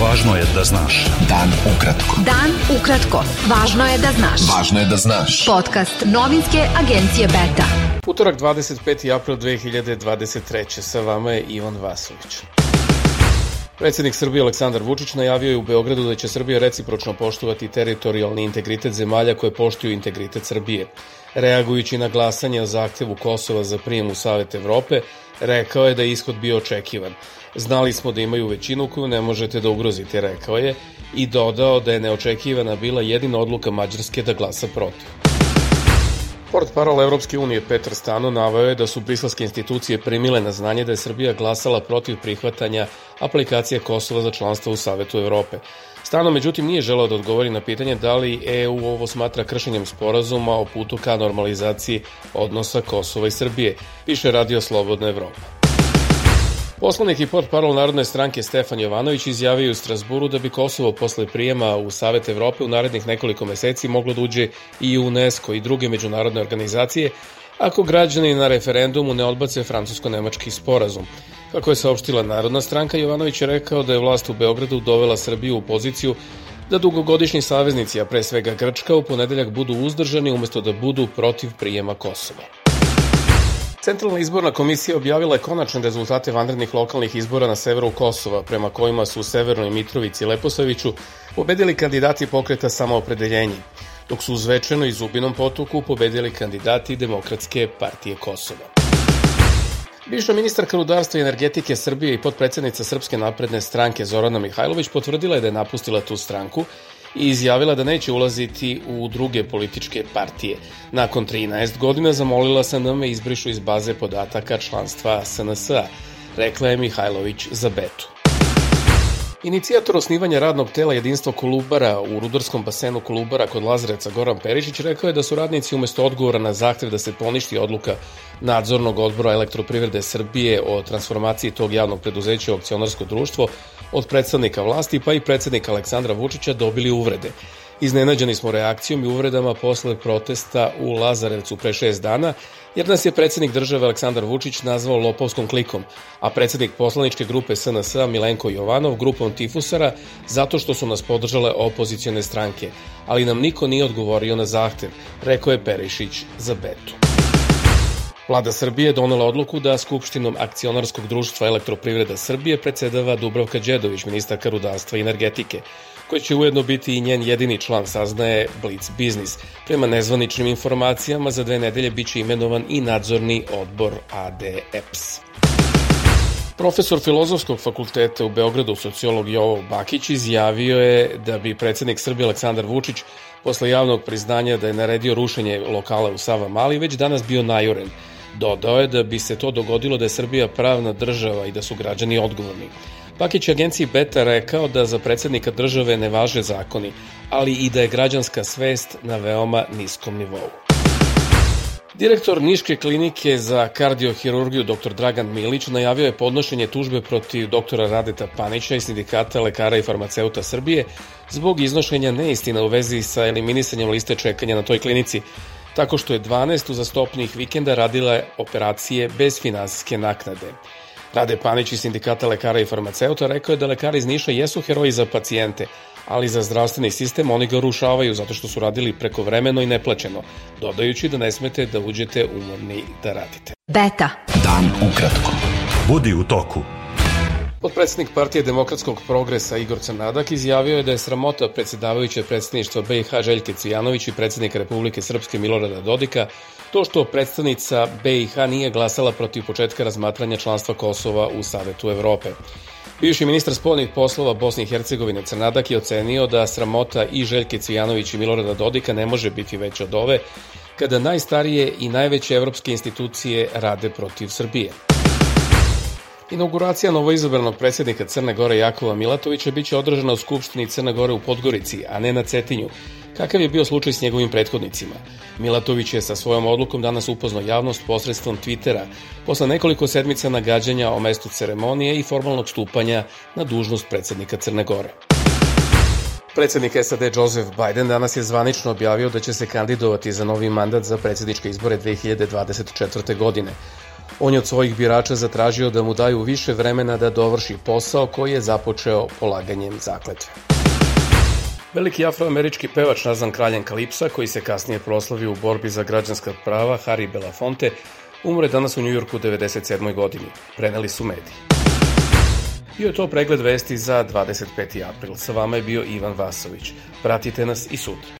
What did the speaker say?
Važno je da znaš. Dan ukratko. Dan ukratko. Važno je da znaš. Važno je da znaš. Podcast novinske agencije Beta. Utorak 25. april 2023. Sa vama je Ivan Vasović. Predsednik Srbije Aleksandar Vučić najavio je u Beogradu da će Srbija recipročno poštovati teritorijalni integritet zemalja koje poštuju integritet Srbije. Reagujući na glasanje o zahtevu Kosova za prijem u Savet Evrope, rekao je da je ishod bio očekivan. Znali smo da imaju većinu koju ne možete da ugrozite, rekao je, i dodao da je neočekivana bila jedina odluka Mađarske da glasa protiv. Port parol Evropske unije Petar Stano naveo je da su brislavske institucije primile na znanje da je Srbija glasala protiv prihvatanja aplikacije Kosova za članstvo u Savetu Evrope. Stano, međutim, nije želeo da odgovori na pitanje da li EU ovo smatra kršenjem sporazuma o putu ka normalizaciji odnosa Kosova i Srbije, piše Radio Slobodna Evropa. Poslanik i port parol Narodne stranke Stefan Jovanović izjavio u Strasburu da bi Kosovo posle prijema u Savet Evrope u narednih nekoliko meseci moglo da uđe i UNESCO i druge međunarodne organizacije ako građani na referendumu ne odbace francusko-nemački sporazum. Kako je saopštila Narodna stranka, Jovanović je rekao da je vlast u Beogradu dovela Srbiju u poziciju da dugogodišnji saveznici, a pre svega Grčka, u ponedeljak budu uzdržani umesto da budu protiv prijema Kosova. Centralna izborna komisija objavila je konačne rezultate vanrednih lokalnih izbora na severu Kosova, prema kojima su u Severnoj Mitrovici i Leposaviću pobedili kandidati pokreta samoopredeljenje, dok su u Zvečenu i Zubinom potoku pobedili kandidati Demokratske partije Kosova. Bivša ministarka rudarstva i energetike Srbije i potpredsednica Srpske napredne stranke Zorana Mihajlović potvrdila je da je napustila tu stranku i izjavila da neće ulaziti u druge političke partije. Nakon 13 godina zamolila sam da me izbrišu iz baze podataka članstva SNS-a, rekla je Mihajlović za Betu. Inicijator osnivanja radnog tela jedinstva Kolubara u rudarskom basenu Kolubara kod Lazareca Goran Perišić rekao je da su radnici umesto odgovora na zahtev da se poništi odluka nadzornog odbora elektroprivrede Srbije o transformaciji tog javnog preduzeća u akcionarsko društvo od predstavnika vlasti pa i predsednika Aleksandra Vučića dobili uvrede. Iznenađeni smo reakcijom i uvredama posle protesta u Lazarevcu pre šest dana, jer nas je predsednik države Aleksandar Vučić nazvao lopovskom klikom, a predsednik poslaničke grupe SNS Milenko Jovanov grupom tifusara zato što su nas podržale opozicione stranke, ali nam niko nije odgovorio na zahtev, rekao je Perišić za Betu. Vlada Srbije donela odluku da Skupštinom akcionarskog društva Elektroprivreda Srbije predsedava Dubravka Đedović, ministarka rudarstva i energetike, koji će ujedno biti i njen jedini član, saznaje Blitz Biznis. Prema nezvaničnim informacijama, za dve nedelje biće imenovan i nadzorni odbor ADEPS. Profesor Filozofskog fakulteta u Beogradu, sociolog Jovo Bakić, izjavio je da bi predsednik Srbije Aleksandar Vučić posle javnog priznanja da je naredio rušenje lokala u Sava Mali već danas bio najuren – Dodao je da bi se to dogodilo da je Srbija pravna država i da su građani odgovorni. Pakić je agenciji Beta rekao da za predsednika države ne važe zakoni, ali i da je građanska svest na veoma niskom nivou. Direktor Niške klinike za kardiohirurgiju dr. Dragan Milić najavio je podnošenje tužbe protiv doktora Radeta Panića i sindikata lekara i farmaceuta Srbije zbog iznošenja neistina u vezi sa eliminisanjem liste čekanja na toj klinici, tako što je 12 uzastopnih vikenda radila operacije bez finansijske naknade. Rade Panić iz sindikata lekara i farmaceuta rekao je da lekari iz Niša jesu heroji za pacijente, ali za zdravstveni sistem oni ga rušavaju zato što su radili prekovremeno i neplaćeno, dodajući da ne smete da uđete umorni da radite. Beta. Dan ukratko. Budi u toku. Podpredsednik Partije demokratskog progresa Igor Crnadak izjavio je da je sramota predsedavajuće predsedništva BiH Željke Cvijanović i predsednika Republike Srpske Milorada Dodika to što predstavnica BiH nije glasala protiv početka razmatranja članstva Kosova u Savetu Evrope. Bivši ministar spoljnih poslova Bosne i Hercegovine Crnadak je ocenio da sramota i Željke Cvijanović i Milorada Dodika ne može biti veća od ove, kada najstarije i najveće evropske institucije rade protiv Srbije. Inauguracija novoizabranog predsjednika Crne Gore Jakova Milatovića biće održana u Skupštini Crne Gore u Podgorici, a ne na Cetinju, kakav je bio slučaj s njegovim prethodnicima. Milatović je sa svojom odlukom danas upoznao javnost posredstvom Twittera posle nekoliko sedmica nagađanja o mestu ceremonije i formalnog stupanja na dužnost predsjednika Crne Gore. Predsednik SAD Joseph Biden danas je zvanično objavio da će se kandidovati za novi mandat za predsjedničke izbore 2024. godine. On je od svojih birača zatražio da mu daju više vremena da dovrši posao koji je započeo polaganjem zakletve. Veliki afroamerički pevač nazvan kraljem Kalipsa, koji se kasnije proslavio u borbi za građanska prava, Harry Belafonte, umre danas u Njujorku u 97. godini. Preneli su mediji. Bio je to pregled vesti za 25. april. Sa vama je bio Ivan Vasović. Pratite nas i sutra.